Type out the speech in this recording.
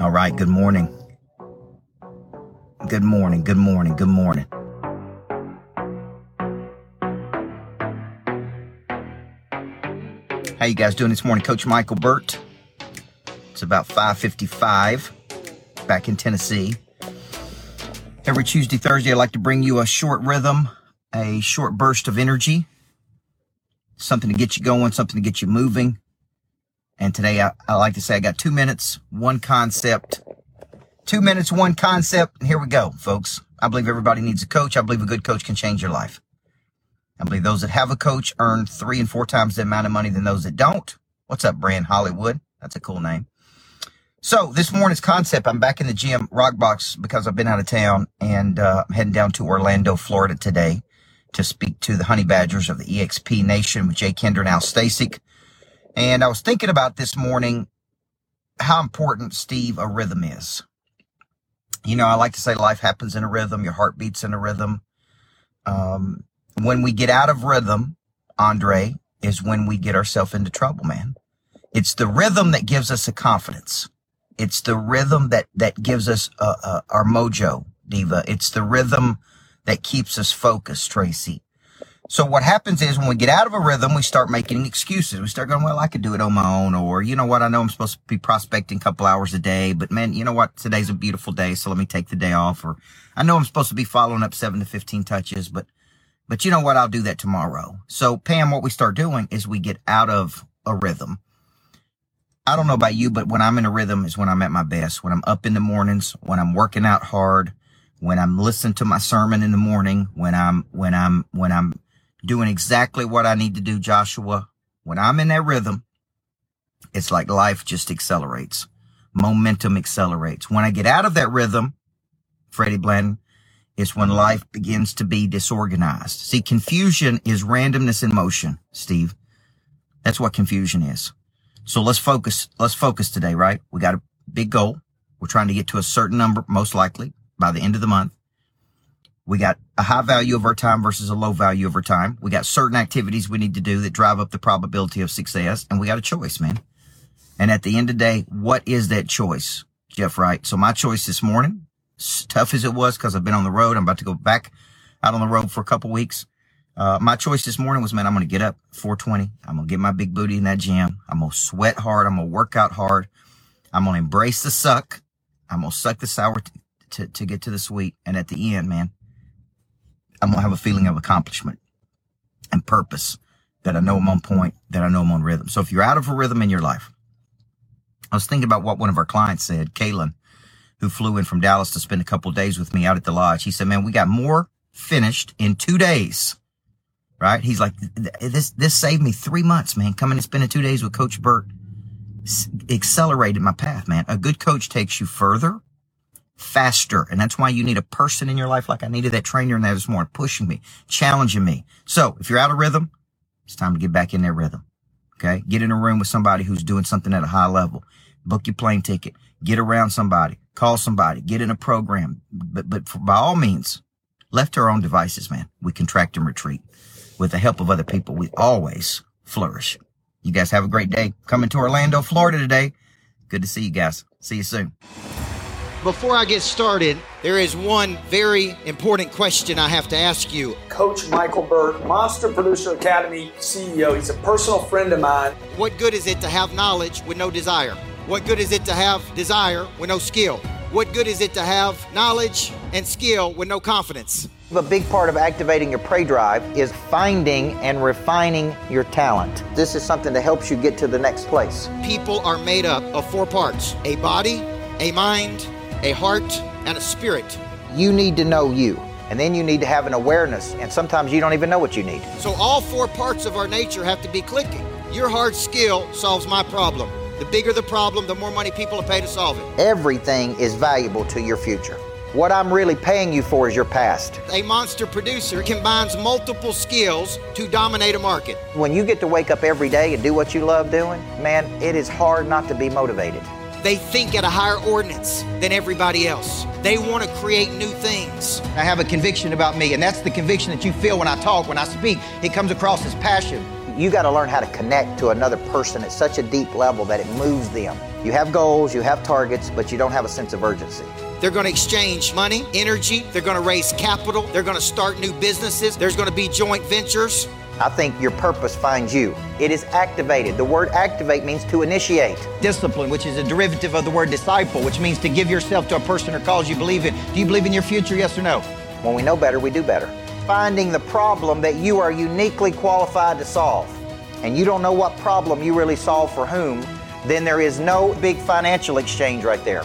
All right, good morning. Good morning, good morning, good morning. How you guys doing this morning? Coach Michael Burt. It's about 5:55 back in Tennessee. Every Tuesday, Thursday, I like to bring you a short rhythm, a short burst of energy, something to get you going, something to get you moving. And today I, I like to say I got two minutes, one concept, two minutes, one concept. And here we go, folks. I believe everybody needs a coach. I believe a good coach can change your life. I believe those that have a coach earn three and four times the amount of money than those that don't. What's up, Brand Hollywood? That's a cool name. So this morning's concept, I'm back in the gym, Rockbox, because I've been out of town and uh, I'm heading down to Orlando, Florida today to speak to the Honey Badgers of the EXP Nation with Jay Kinder and Al Stasic. And I was thinking about this morning how important, Steve, a rhythm is. You know, I like to say life happens in a rhythm, your heart beats in a rhythm. Um, when we get out of rhythm, Andre, is when we get ourselves into trouble, man. It's the rhythm that gives us a confidence. It's the rhythm that, that gives us uh, uh, our mojo, Diva. It's the rhythm that keeps us focused, Tracy. So what happens is when we get out of a rhythm, we start making excuses. We start going, well, I could do it on my own. Or, you know what? I know I'm supposed to be prospecting a couple hours a day, but man, you know what? Today's a beautiful day. So let me take the day off. Or I know I'm supposed to be following up seven to 15 touches, but, but you know what? I'll do that tomorrow. So Pam, what we start doing is we get out of a rhythm. I don't know about you, but when I'm in a rhythm is when I'm at my best. When I'm up in the mornings, when I'm working out hard, when I'm listening to my sermon in the morning, when I'm, when I'm, when I'm doing exactly what I need to do, Joshua. When I'm in that rhythm, it's like life just accelerates. Momentum accelerates. When I get out of that rhythm, Freddie Blanton, it's when life begins to be disorganized. See, confusion is randomness in motion, Steve. That's what confusion is. So let's focus, let's focus today, right? We got a big goal. We're trying to get to a certain number, most likely by the end of the month. We got a high value of our time versus a low value of our time. We got certain activities we need to do that drive up the probability of success. And we got a choice, man. And at the end of the day, what is that choice? Jeff Wright. So my choice this morning, tough as it was because I've been on the road. I'm about to go back out on the road for a couple weeks. Uh, my choice this morning was, man, I'm going to get up 420. I'm going to get my big booty in that gym. I'm going to sweat hard. I'm going to work out hard. I'm going to embrace the suck. I'm going to suck the sour t- to, to get to the sweet. And at the end, man, I'm gonna have a feeling of accomplishment and purpose that I know I'm on point, that I know I'm on rhythm. So if you're out of a rhythm in your life, I was thinking about what one of our clients said, Kaylin, who flew in from Dallas to spend a couple days with me out at the lodge. He said, man, we got more finished in two days. Right? He's like, this, this saved me three months, man. Coming and spending two days with Coach Burt accelerated my path, man. A good coach takes you further faster. And that's why you need a person in your life like I needed that trainer in there this morning, pushing me, challenging me. So if you're out of rhythm, it's time to get back in that rhythm. Okay. Get in a room with somebody who's doing something at a high level. Book your plane ticket. Get around somebody. Call somebody. Get in a program. But, but for, by all means, left to our own devices, man, we contract and retreat. With the help of other people, we always flourish. You guys have a great day. Coming to Orlando, Florida today. Good to see you guys. See you soon. Before I get started, there is one very important question I have to ask you. Coach Michael Burt, Monster Producer Academy CEO. He's a personal friend of mine. What good is it to have knowledge with no desire? What good is it to have desire with no skill? What good is it to have knowledge and skill with no confidence? A big part of activating your prey drive is finding and refining your talent. This is something that helps you get to the next place. People are made up of four parts a body, a mind, a heart, and a spirit. You need to know you. And then you need to have an awareness, and sometimes you don't even know what you need. So, all four parts of our nature have to be clicking. Your hard skill solves my problem. The bigger the problem, the more money people will pay to solve it. Everything is valuable to your future. What I'm really paying you for is your past. A monster producer combines multiple skills to dominate a market. When you get to wake up every day and do what you love doing, man, it is hard not to be motivated. They think at a higher ordinance than everybody else. They want to create new things. I have a conviction about me, and that's the conviction that you feel when I talk, when I speak. It comes across as passion. You got to learn how to connect to another person at such a deep level that it moves them. You have goals, you have targets, but you don't have a sense of urgency. They're going to exchange money, energy, they're going to raise capital, they're going to start new businesses, there's going to be joint ventures. I think your purpose finds you. It is activated. The word activate means to initiate. Discipline, which is a derivative of the word disciple, which means to give yourself to a person or cause you believe in. Do you believe in your future, yes or no? When we know better, we do better. Finding the problem that you are uniquely qualified to solve, and you don't know what problem you really solve for whom, then there is no big financial exchange right there.